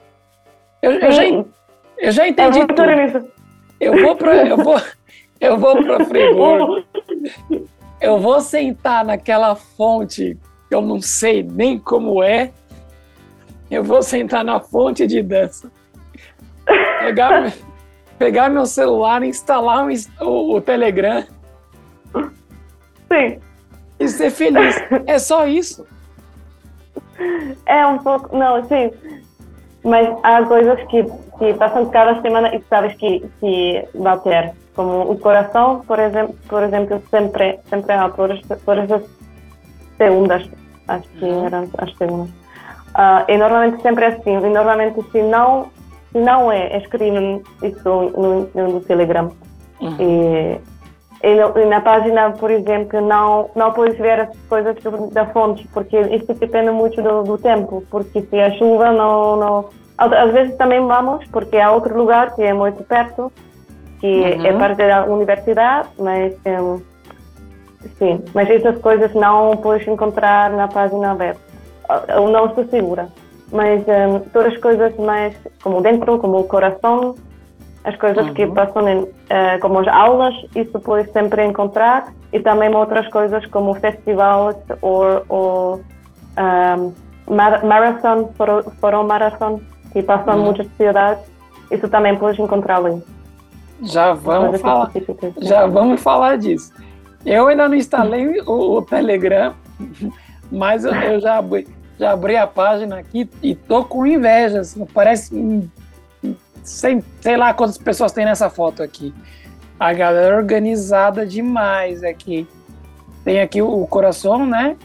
Eu, eu, já, eu já entendi eu tudo. Eu vou para eu vou eu vou para Friburgo. Eu vou sentar naquela fonte eu não sei nem como é. Eu vou sentar na fonte de dança. Pegar, pegar meu celular, instalar o, o, o Telegram. Sim. E ser feliz. É só isso. É um pouco. Não, sim. Mas há coisas que, que passam cada semana e sabes que, que vai ter. Como o coração, por exemplo, por exemplo sempre, sempre há todas, todas as segundas. Acho que eram as segundas. Uh, e normalmente sempre é assim. E normalmente se não, se não é, escrevem isso no, no, no Telegram. Uhum. E, e, na página, por exemplo, não, não podes ver as coisas da fonte, porque isso depende muito do, do tempo, porque se a chuva não, não... Às vezes também vamos, porque há outro lugar que é muito perto, que uhum. é parte da universidade, mas... Um, sim, mas essas coisas não podes encontrar na página web. Eu não estou segura. Mas um, todas as coisas mais, como dentro, como o coração, as coisas uhum. que passam em, uh, como as aulas, isso pode sempre encontrar e também outras coisas como festivais ou, ou um, mar marathon, foram marathon, que passam uhum. muitas cidades, isso também pode encontrar ali. Já vamos falar, já vamos falar disso. Eu ainda não instalei o, o Telegram, mas eu, eu, já, abri, já abri a página aqui e tô com inveja. Assim, parece. Sei, sei lá quantas pessoas tem nessa foto aqui. A galera organizada demais aqui. Tem aqui o coração, né?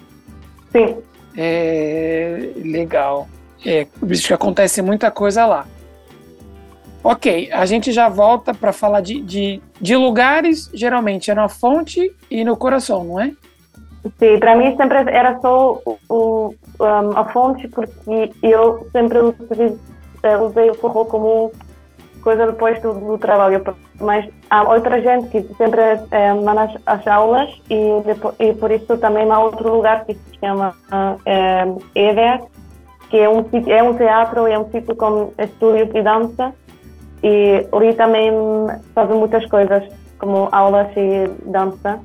Sim. É, legal. É, visto que acontece muita coisa lá. Ok, a gente já volta para falar de, de, de, lugares, geralmente é na fonte e no coração, não é? Sim, para mim sempre era só o, um, a fonte, porque eu sempre usei, eh, usei o forró como coisa depois do, do, trabalho. Mas há outra gente que sempre é, manda as, as, aulas e, depois, e por isso também há outro lugar que se chama é, EVER, que é um, é um teatro, é um sítio com estúdio de dança e ali também fazem muitas coisas, como aulas e dança.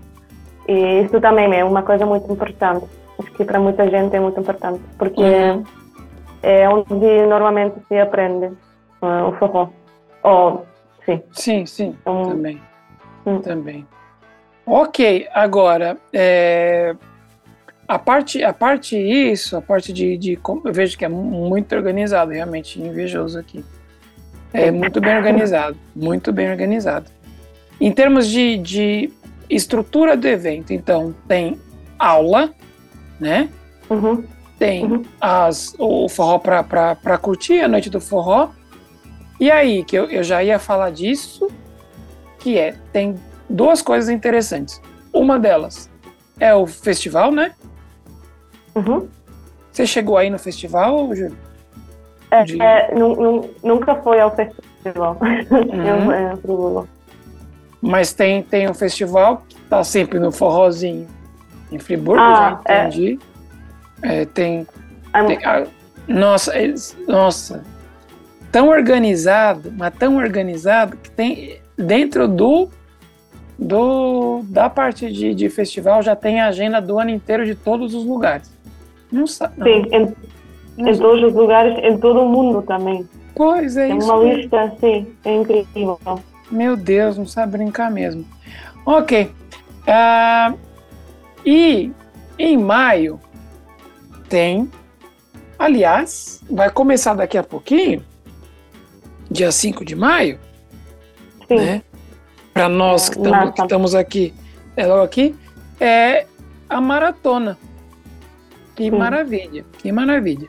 E isso também é uma coisa muito importante. Acho que para muita gente é muito importante, porque uhum. é onde normalmente se aprende uh, o forró. Oh, sim. Sim, sim, então, também. Hum. Também. Ok, agora, é, a parte, a parte isso, a parte de, de, eu vejo que é muito organizado, realmente invejoso aqui. É muito bem organizado, muito bem organizado. Em termos de, de estrutura do evento, então tem aula, né? Uhum. Tem uhum. As, o forró para curtir, a noite do forró. E aí, que eu, eu já ia falar disso, que é, tem duas coisas interessantes. Uma delas é o festival, né? Uhum. Você chegou aí no festival, Júlio? É, de... é, nunca foi ao festival. Uhum. é, Mas tem, tem um festival que tá sempre no forrozinho em Friburgo, ah, já é. entendi. É. tem. tem ah, nossa, nossa, tão organizado, mas tão organizado que tem dentro do do da parte de, de festival já tem a agenda do ano inteiro de todos os lugares. Não sabe. Sim, em, em todos os lugares, em todo o mundo também. Pois é tem isso. uma lista assim, é incrível. Meu Deus, não sabe brincar mesmo. Ok. Uh, e em maio tem, aliás, vai começar daqui a pouquinho dia 5 de maio, Sim. né? Para nós que estamos aqui, é logo aqui, é a maratona. Que Sim. maravilha, que maravilha.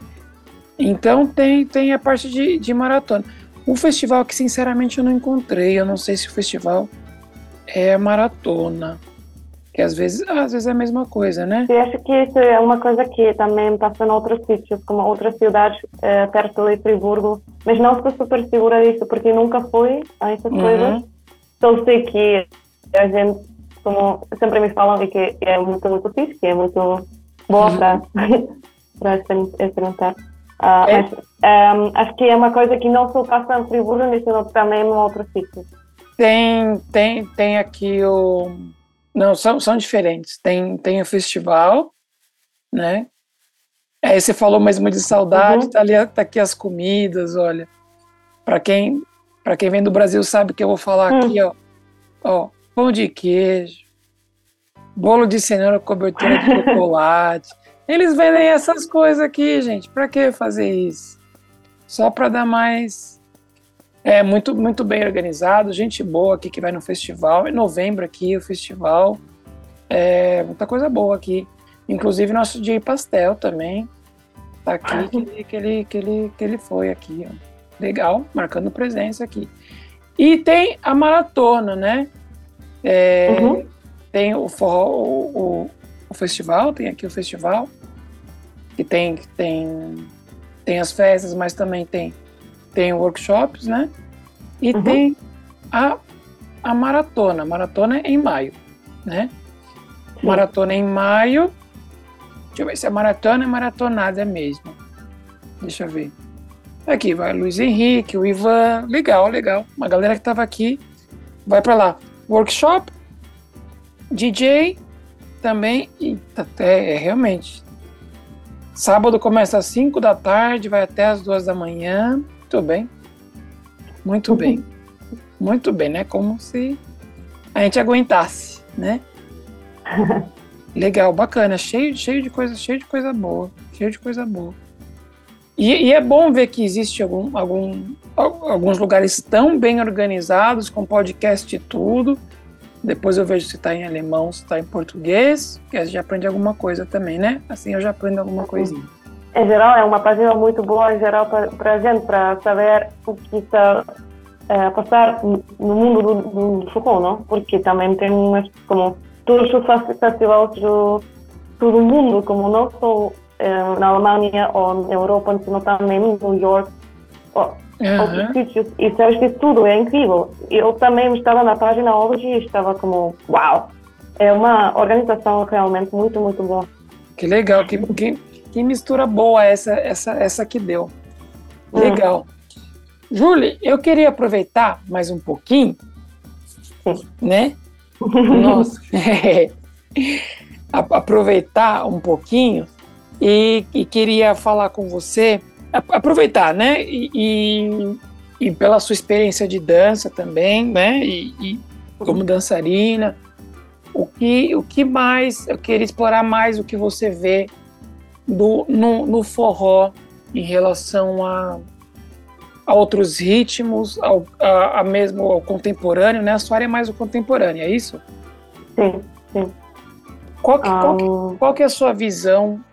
Então tem, tem a parte de, de maratona. Um festival que sinceramente eu não encontrei, eu não sei se o festival é maratona. Que às vezes, às vezes é a mesma coisa, né? Eu acho que isso é uma coisa que também passa em outros sítios, como outras cidades é, perto de Friburgo, mas não estou super segura disso, porque nunca fui a essas uhum. coisas. Só sei que a gente, como sempre me falam, que é muito, muito fixe, que é muito boa uhum. para experimentar. Uh, é. Mas um, acho que é uma coisa que não só passa em Friburgo, mas também em outros sítios. Tem, tem, tem aqui o não, são, são diferentes. Tem, tem o festival, né? Aí você falou mesmo de saudade, uhum. tá, ali, tá aqui as comidas, olha. Para quem, quem vem do Brasil sabe que eu vou falar uhum. aqui, ó. Ó, pão de queijo, bolo de cenoura, cobertura de chocolate. Eles vendem essas coisas aqui, gente. Para que fazer isso? Só para dar mais é muito, muito bem organizado, gente boa aqui que vai no festival. Em novembro aqui, o festival. É muita coisa boa aqui. Inclusive nosso DJ Pastel também. Tá aqui que ele, que ele, que ele, que ele foi aqui. Ó. Legal, marcando presença aqui. E tem a maratona, né? É, uhum. Tem o, forró, o, o, o, festival, tem aqui o festival, que tem, tem, tem as festas, mas também tem tem workshops, né? E uhum. tem a, a maratona. Maratona é em maio, né? Sim. Maratona é em maio. Deixa eu ver se a maratona é maratonada mesmo. Deixa eu ver. Aqui vai Luiz Henrique, o Ivan. Legal, legal. Uma galera que tava aqui vai para lá. Workshop, DJ também. E até é, realmente. Sábado começa às 5 da tarde, vai até às 2 da manhã. Muito bem. Muito bem. Muito bem, né? Como se a gente aguentasse, né? Legal, bacana, cheio, cheio de coisa, cheio de coisa boa, cheio de coisa boa. E, e, é bom ver que existe algum, algum, alguns lugares tão bem organizados, com podcast e tudo. Depois eu vejo se está em alemão, se está em português, que a gente aprende alguma coisa também, né? Assim eu já aprendo alguma coisinha. Em geral, é uma página muito boa, em geral, para a gente, para saber o que está é, a passar no mundo do, do, do não? Porque também tem umas, como todos os festivais do todo o mundo, como não só eh, na Alemanha ou na Europa, sino também em New York, ou. Outros sítios. E sabes que tudo é incrível. Eu também estava na página hoje e estava como, uau! É uma organização realmente muito, muito boa. Que legal, que, que, que mistura boa essa, essa, essa que deu. Hum. Legal. Hum. Julie, eu queria aproveitar mais um pouquinho, Sim. né? Nossa, é, aproveitar um pouquinho e, e, queria falar com você, aproveitar, né? E, e, e, pela sua experiência de dança também, né? E, como dançarina, o que, o que mais eu queria explorar mais o que você vê do, no, no forró em relação a, a outros ritmos, ao, a, a, mesmo ao contemporâneo, né? A sua área é mais o contemporâneo, é isso? Sim, sim. Qual que, um... qual, que, qual que é a sua visão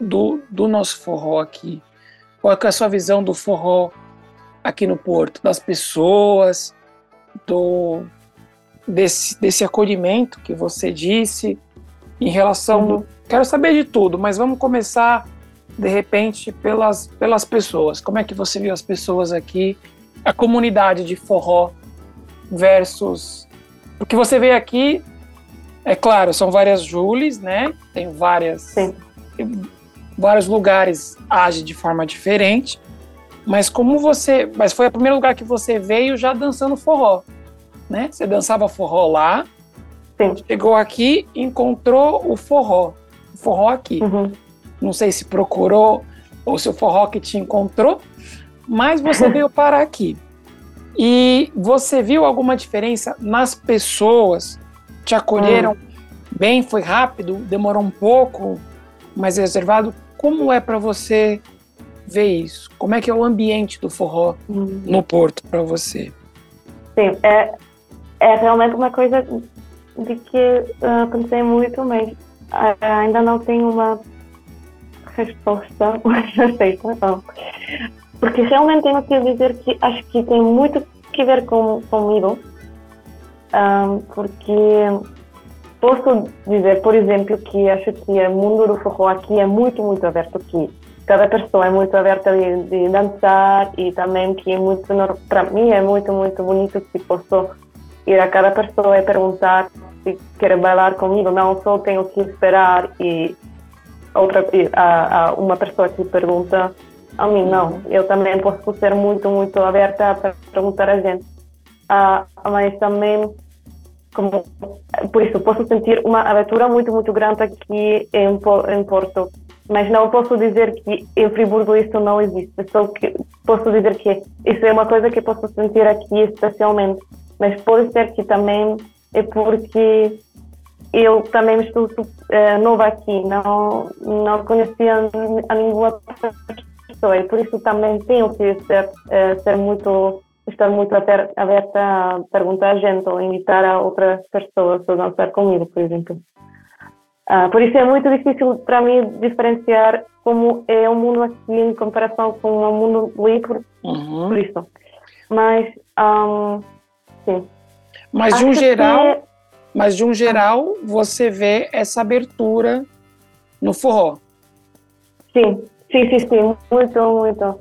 do, do nosso forró aqui? Qual que é a sua visão do forró aqui no Porto? Das pessoas, do desse, desse acolhimento que você disse em relação... Uhum. Quero saber de tudo, mas vamos começar de repente pelas, pelas pessoas. Como é que você viu as pessoas aqui, a comunidade de forró versus porque você veio aqui, é claro, são várias Jules, né? Tem várias Sim. Vários lugares age de forma diferente. Mas como você, mas foi o primeiro lugar que você veio já dançando forró, né? Você dançava forró lá, Sim. chegou aqui, encontrou o forró, o forró aqui. Uhum. Não sei se procurou ou se o forró que te encontrou, mas você veio parar aqui. E você viu alguma diferença nas pessoas? Te acolheram hum. bem? Foi rápido? Demorou um pouco? Mais reservado? Como é para você ver isso? Como é que é o ambiente do forró hum. no Porto para você? Sim, é, é realmente uma coisa de que uh, pensei muito, mas uh, ainda não tenho uma resposta aceita, não. Porque realmente tenho que dizer que acho que tem muito que ver com, comigo, um, porque posso dizer, por exemplo, que acho que o mundo do forró aqui é muito, muito aberto aqui. Cada pessoa é muito aberta de, de dançar e também que é muito, para mim é muito, muito bonito que posso ir a cada pessoa e perguntar se quer bailar comigo, não só tenho que esperar e outra a, a uma pessoa que pergunta a mim não eu também posso ser muito muito aberta para perguntar a gente ah, mas também como por isso posso sentir uma abertura muito muito grande aqui em, em Porto. Mas não posso dizer que em Friburgo isso não existe. Só que posso dizer que isso é uma coisa que posso sentir aqui especialmente. Mas pode ser que também é porque eu também estou uh, nova aqui, não, não conhecia a nenhuma pessoa e por isso também tenho que ser, uh, ser muito, estar muito aberta a perguntar a gente ou invitar a outras pessoas a dançar comigo, por exemplo. Uh, por isso é muito difícil para mim diferenciar como é o mundo aqui em comparação com o mundo livre, uhum. por isso. Mas, um, sim. Mas, de um geral... Que mas, de um geral, você vê essa abertura no forró. Sim, sim, sim, sim. Muito, muito.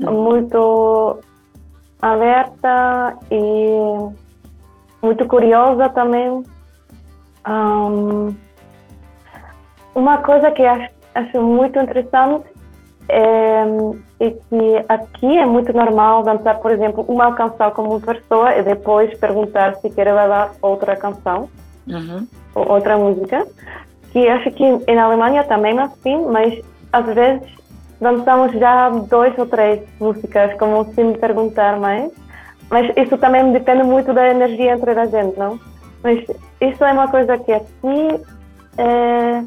Hum. Muito aberta e muito curiosa também. Um, uma coisa que acho, acho muito interessante é, é, que aqui é muito normal dançar, por exemplo, uma canção como uma pessoa e depois perguntar se quer bailar outra canção uhum. ou outra música. Que acho que na Alemanha também é assim, mas às vezes dançamos já dois ou três músicas, como se me perguntar mais. Mas isso também depende muito da energia entre a gente, não? Mas isso é uma coisa que aqui é,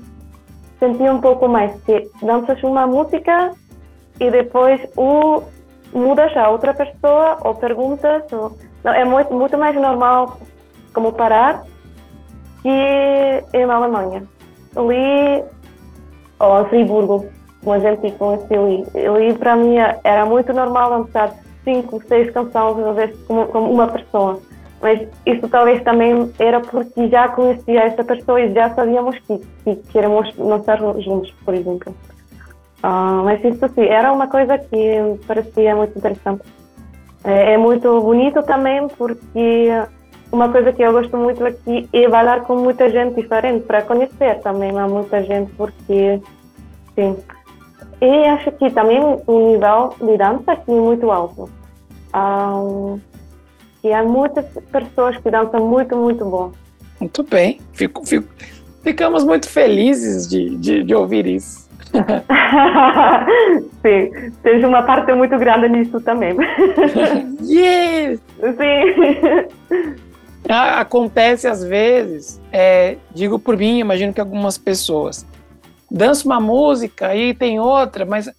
senti um pouco mais que danças uma música e depois o mudas a outra pessoa ou perguntas. Ou, não, é muito, muito mais normal como parar que em Alemanha. Ali, ou em Friburgo, como a gente conhece ali. Ali, para mim, era muito normal dançar cinco, seis canções uma vez com uma pessoa. Mas isso talvez também era porque já conhecia essa pessoa e já sabíamos que, que queremos dançar juntos, por exemplo. Uh, mas isso sim, era uma coisa que parecia muito interessante. É, é, muito bonito também porque uma coisa que eu gosto muito aqui é falar com muita gente diferente, para conhecer também a muita gente, porque, sim. E acho que também o nível de dança aqui é muito alto. Um, e há muitas pessoas que dançam muito, muito bom. Muito bem. Fico, fico, ficamos muito felizes de, de, de ouvir isso. Sim, tem uma parte muito grande nisso também. yes! Sim. Acontece às vezes, é, digo por mim, imagino que algumas pessoas dançam uma música e tem outra, mas,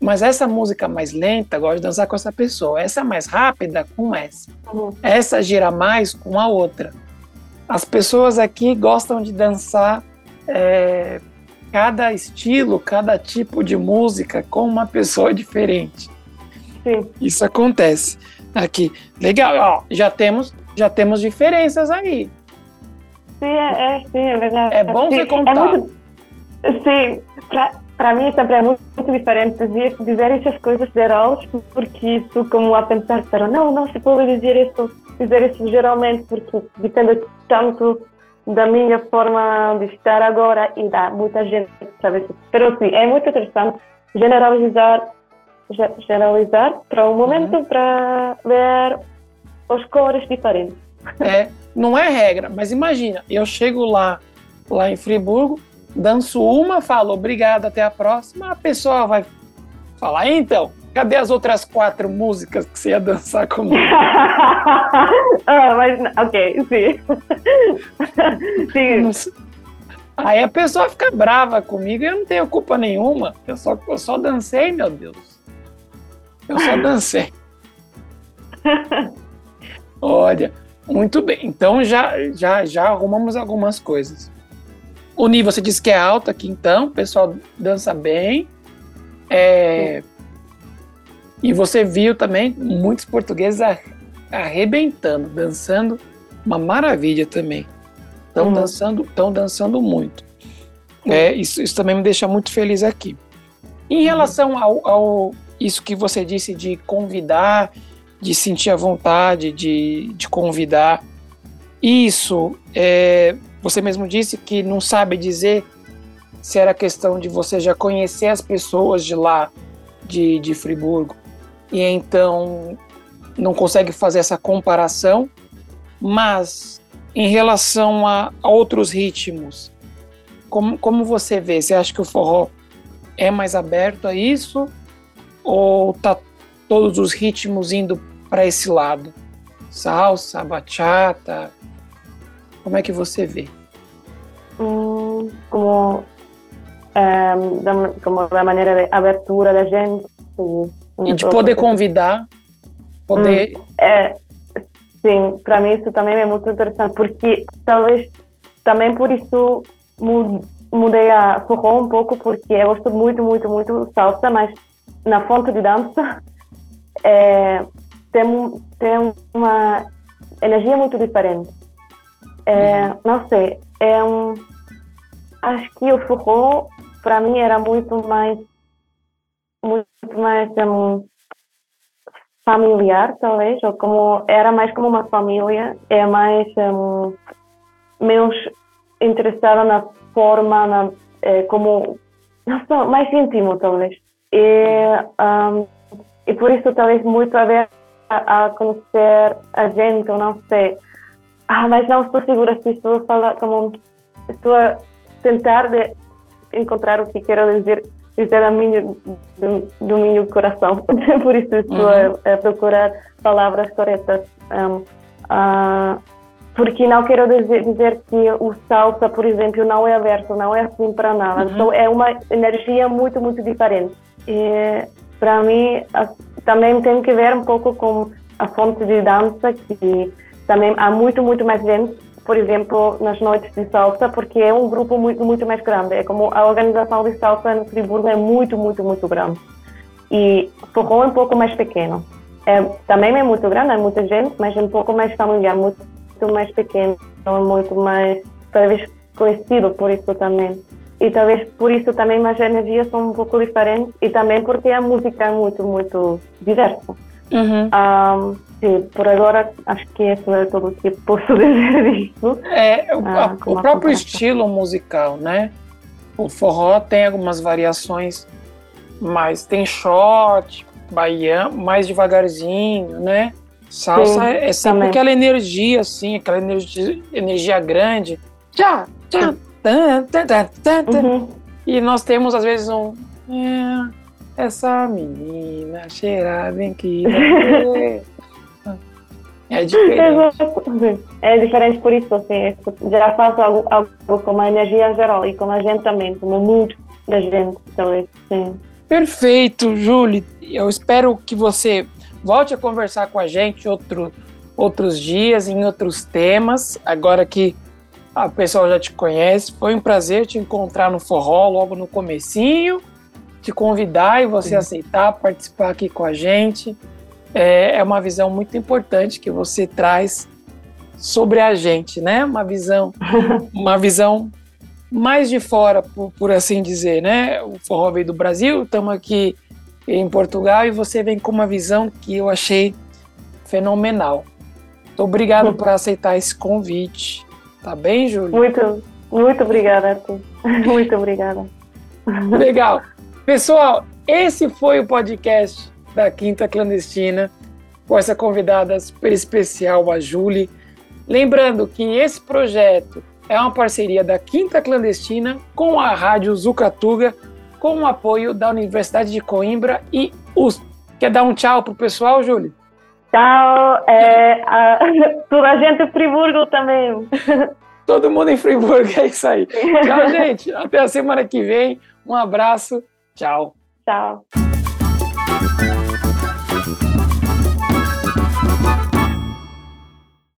mas essa música mais lenta, gosto de dançar com essa pessoa. Essa mais rápida, com essa. Uhum. Essa gira mais com a outra. As pessoas aqui gostam de dançar é, cada estilo, cada tipo de música com uma pessoa diferente. Sim. Isso acontece aqui. Legal, ó, já temos, já temos diferenças aí. Sim, é, é sim, é verdade. É bom sim, você contar. É muito, sim, para mim sempre é muito, muito diferente dizer, dizer essas coisas gerais, porque isso como a pensar, pero não, não se pode dizer isso, dizer isso geralmente, porque depende tanto da minha forma de estar agora e da muita gente, sabe? Pero sim, é muito interessante generalizar, generalizar para um momento uhum. para ver as cores diferentes. É, não é regra, mas imagina, eu chego lá, lá em Friburgo, danço uma, falo obrigado, até a próxima, a pessoa vai falar, então, Cadê as outras quatro músicas que você ia dançar comigo? ah, mas, ok, sim. sim. Aí a pessoa fica brava comigo e eu não tenho culpa nenhuma. Eu só, eu só dancei, meu Deus. Eu só dancei. Olha, muito bem. Então já, já, já arrumamos algumas coisas. O nível você disse que é alto aqui, então. O pessoal dança bem. É, e você viu também muitos portugueses arrebentando, dançando, uma maravilha também. Estão uhum. dançando, estão dançando muito. É, isso, isso também me deixa muito feliz aqui. Em uhum. relação ao, ao isso que você disse de convidar, de sentir a vontade de, de convidar, isso é, você mesmo disse que não sabe dizer se era questão de você já conhecer as pessoas de lá, de, de Friburgo, e então não consegue fazer essa comparação, mas em relação a, outros ritmos, como, como você vê? Você acha que o forró é mais aberto a isso ou tá todos os ritmos indo para esse lado? Salsa, bachata, como é que você vê? Hum, como, é, da, como da maneira de abertura da gente, e de poder convidar, poder. Hum, é, sim, para mim isso também é muito interessante, porque talvez também por isso mudei a forró um pouco, porque eu gosto muito, muito, muito salsa, mas na fonte de dança é, tem, tem uma energia muito diferente. É, uhum. Não sei, é um. Acho que o forró, para mim, era muito mais muito mais um, familiar, talvez, ou como era mais como uma família, é mais um, menos interessada na forma, na, é, como não sei, mais íntimo, talvez. E, um, e por isso, talvez, muito a ver a, a conhecer a gente, não sei. Ah, mas não estou segura se estou a falar como estou a tentar de encontrar o que quero dizer isso era minha, do, do meu coração. Por isso estou uhum. a, a, procurar palavras corretas. Um, uh, porque não quero dizer, dizer, que o salsa, por exemplo, não é aberto, não é assim para nada. Uhum. Então é uma energia muito, muito diferente. E para mim também tem que ver um pouco com a fonte de dança, que também há muito, muito mais gente, por exemplo, nas noites de salsa, porque é um grupo muito, muito mais grande. É como a organização de salsa no Friburgo é muito, muito, muito grande. E forró é um pouco mais pequeno. É, também é muito grande, é muita gente, mas é um pouco mais familiar, muito muito mais pequeno, muito mais, talvez, conhecido por isso também. E talvez por isso também as energias são um pouco diferentes e também porque a música é muito, muito diversa. Uhum. Um, por agora acho que isso é tudo o que posso dizer disso. É, o, ah, o próprio estilo musical, né? O forró tem algumas variações, mas tem short, baiano, mais devagarzinho, né? Salsa Sim, é sempre também. aquela energia, assim, aquela energia, energia grande. Tchá, tchá, tan, tan, tan, tan, uhum. E nós temos, às vezes, um. É, essa menina cheirada em que. É diferente. É diferente por isso, assim, já faço algo, algo com a energia geral e com a gente também, com o mood da gente, talvez, sim. Perfeito, Julie. Eu espero que você Volte a conversar com a gente outro, outros dias, em outros temas. Agora que a pessoa já te conhece, foi um prazer te encontrar no forró logo no comecinho, te convidar e você Sim. aceitar participar aqui com a gente. É, é uma visão muito importante que você traz sobre a gente, né? Uma visão, uma visão mais de fora, por, por, assim dizer, né? O forró veio do Brasil, estamos aqui em Portugal e você vem com uma visão que eu achei fenomenal. Muito obrigado por aceitar esse convite. Tá bem, Júlia? Muito, muito obrigada, Arthur. Muito obrigada. Legal. Pessoal, esse foi o podcast da Quinta Clandestina, com essa convidada super especial, a Júlia. Lembrando que esse projeto é uma parceria da Quinta Clandestina com a Rádio Zucatuga com o apoio da Universidade de Coimbra e USP. Quer dar um tchau pro pessoal, Júlio? Tchau. É, a, toda a gente em Friburgo também. Todo mundo em Friburgo, é isso aí. Tchau, gente. Até a semana que vem. Um abraço. Tchau. Tchau.